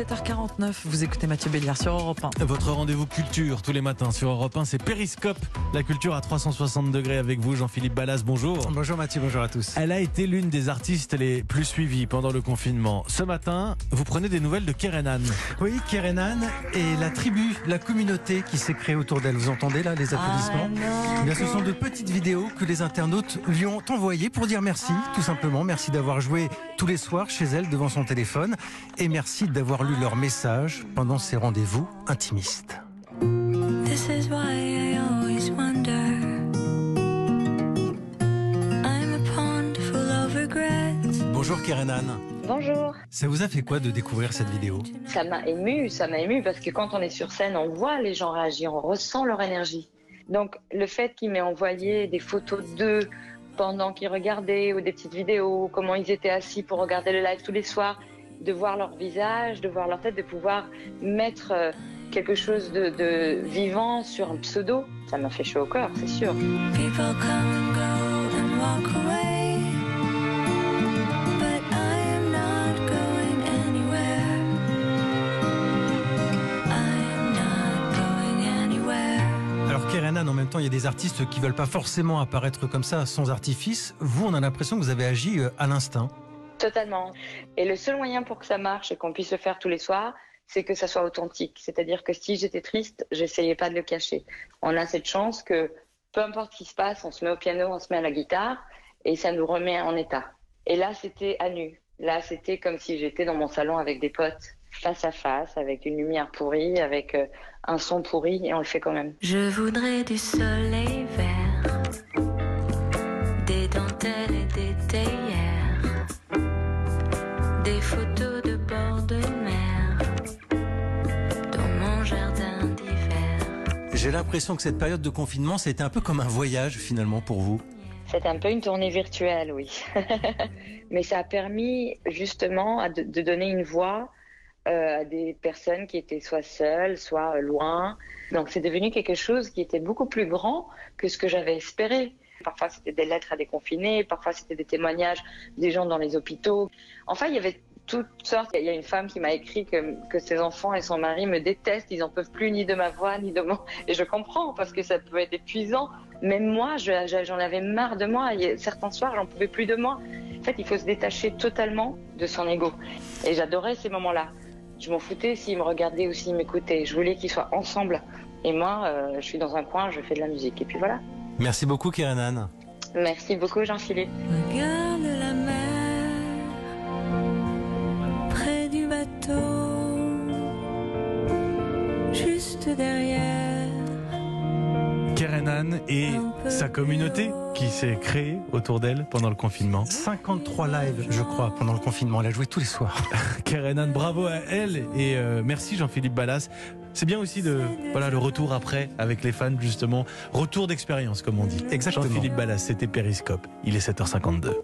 7h49, vous écoutez Mathieu Béliard sur Europe 1. Votre rendez-vous culture tous les matins sur Europe 1, c'est Périscope, la culture à 360 degrés avec vous, Jean-Philippe Ballas. Bonjour. Bonjour Mathieu, bonjour à tous. Elle a été l'une des artistes les plus suivies pendant le confinement. Ce matin, vous prenez des nouvelles de Kerenan. Oui, Kerenan et la tribu, la communauté qui s'est créée autour d'elle. Vous entendez là les applaudissements Eh bien, Ce sont de petites vidéos que les internautes lui ont envoyées pour dire merci, tout simplement. Merci d'avoir joué tous les soirs chez elle devant son téléphone et merci d'avoir lu leurs messages pendant ces rendez-vous intimistes. This is why I always wonder. I'm a pond full of regrets. Bonjour Kerenan. Bonjour. Ça vous a fait quoi de découvrir cette vidéo? Ça m'a ému, ça m'a ému parce que quand on est sur scène, on voit les gens réagir, on ressent leur énergie. Donc le fait qu'il m'ait envoyé des photos d'eux pendant qu'ils regardaient ou des petites vidéos, comment ils étaient assis pour regarder le live tous les soirs, de voir leur visage, de voir leur tête, de pouvoir mettre euh, quelque chose de, de vivant sur un pseudo, ça m'a fait chaud au cœur, c'est sûr. Alors Kerenan, en même temps, il y a des artistes qui veulent pas forcément apparaître comme ça, sans artifice. Vous, on a l'impression que vous avez agi euh, à l'instinct. Totalement. Et le seul moyen pour que ça marche et qu'on puisse le faire tous les soirs, c'est que ça soit authentique. C'est-à-dire que si j'étais triste, j'essayais pas de le cacher. On a cette chance que peu importe ce qui se passe, on se met au piano, on se met à la guitare et ça nous remet en état. Et là, c'était à nu. Là, c'était comme si j'étais dans mon salon avec des potes, face à face, avec une lumière pourrie, avec euh, un son pourri et on le fait quand même. Je voudrais du soleil vert, des dentelles et des théières, des photos de bord de mer, dans mon jardin d'hiver. J'ai l'impression que cette période de confinement, ça a été un peu comme un voyage finalement pour vous. C'est un peu une tournée virtuelle, oui. Mais ça a permis justement de, donner une voix euh, à des personnes qui étaient soit seules, soit loin. Donc c'est devenu quelque chose qui était beaucoup plus grand que ce que j'avais espéré. Parfois c'était des lettres à des confinés, parfois c'était des témoignages des gens dans les hôpitaux. Enfin, il y avait toutes sortes. Il y a une femme qui m'a écrit que, ses enfants et son mari me détestent, ils en peuvent plus ni de ma voix, ni de mon... Et je comprends, parce que ça peut être épuisant. Même moi, je- je- j'en avais marre de moi. Certains soirs, j'en pouvais plus de moi. En fait, il faut se détacher totalement de son ego. Et j'adorais ces moments-là. Je m'en foutais s'ils me regardaient ou s'ils m'écoutaient. Je voulais qu'ils soient ensemble. Et moi, euh, je suis dans un coin, je fais de la musique. Et puis voilà. Merci beaucoup Kerenan. Merci beaucoup, Jean-Philippe. Regarde la mer près du bateau, juste derrière. Et sa communauté qui s'est créée autour d'elle pendant le confinement. 53 lives, je crois, pendant le confinement. Elle a joué tous les soirs. Kerenan, bravo à elle et euh, merci Jean-Philippe Ballas. C'est bien aussi de voilà le retour après avec les fans justement, retour d'expérience comme on dit. Exactement. Jean-Philippe Ballas, c'était Périscope. Il est 7h52.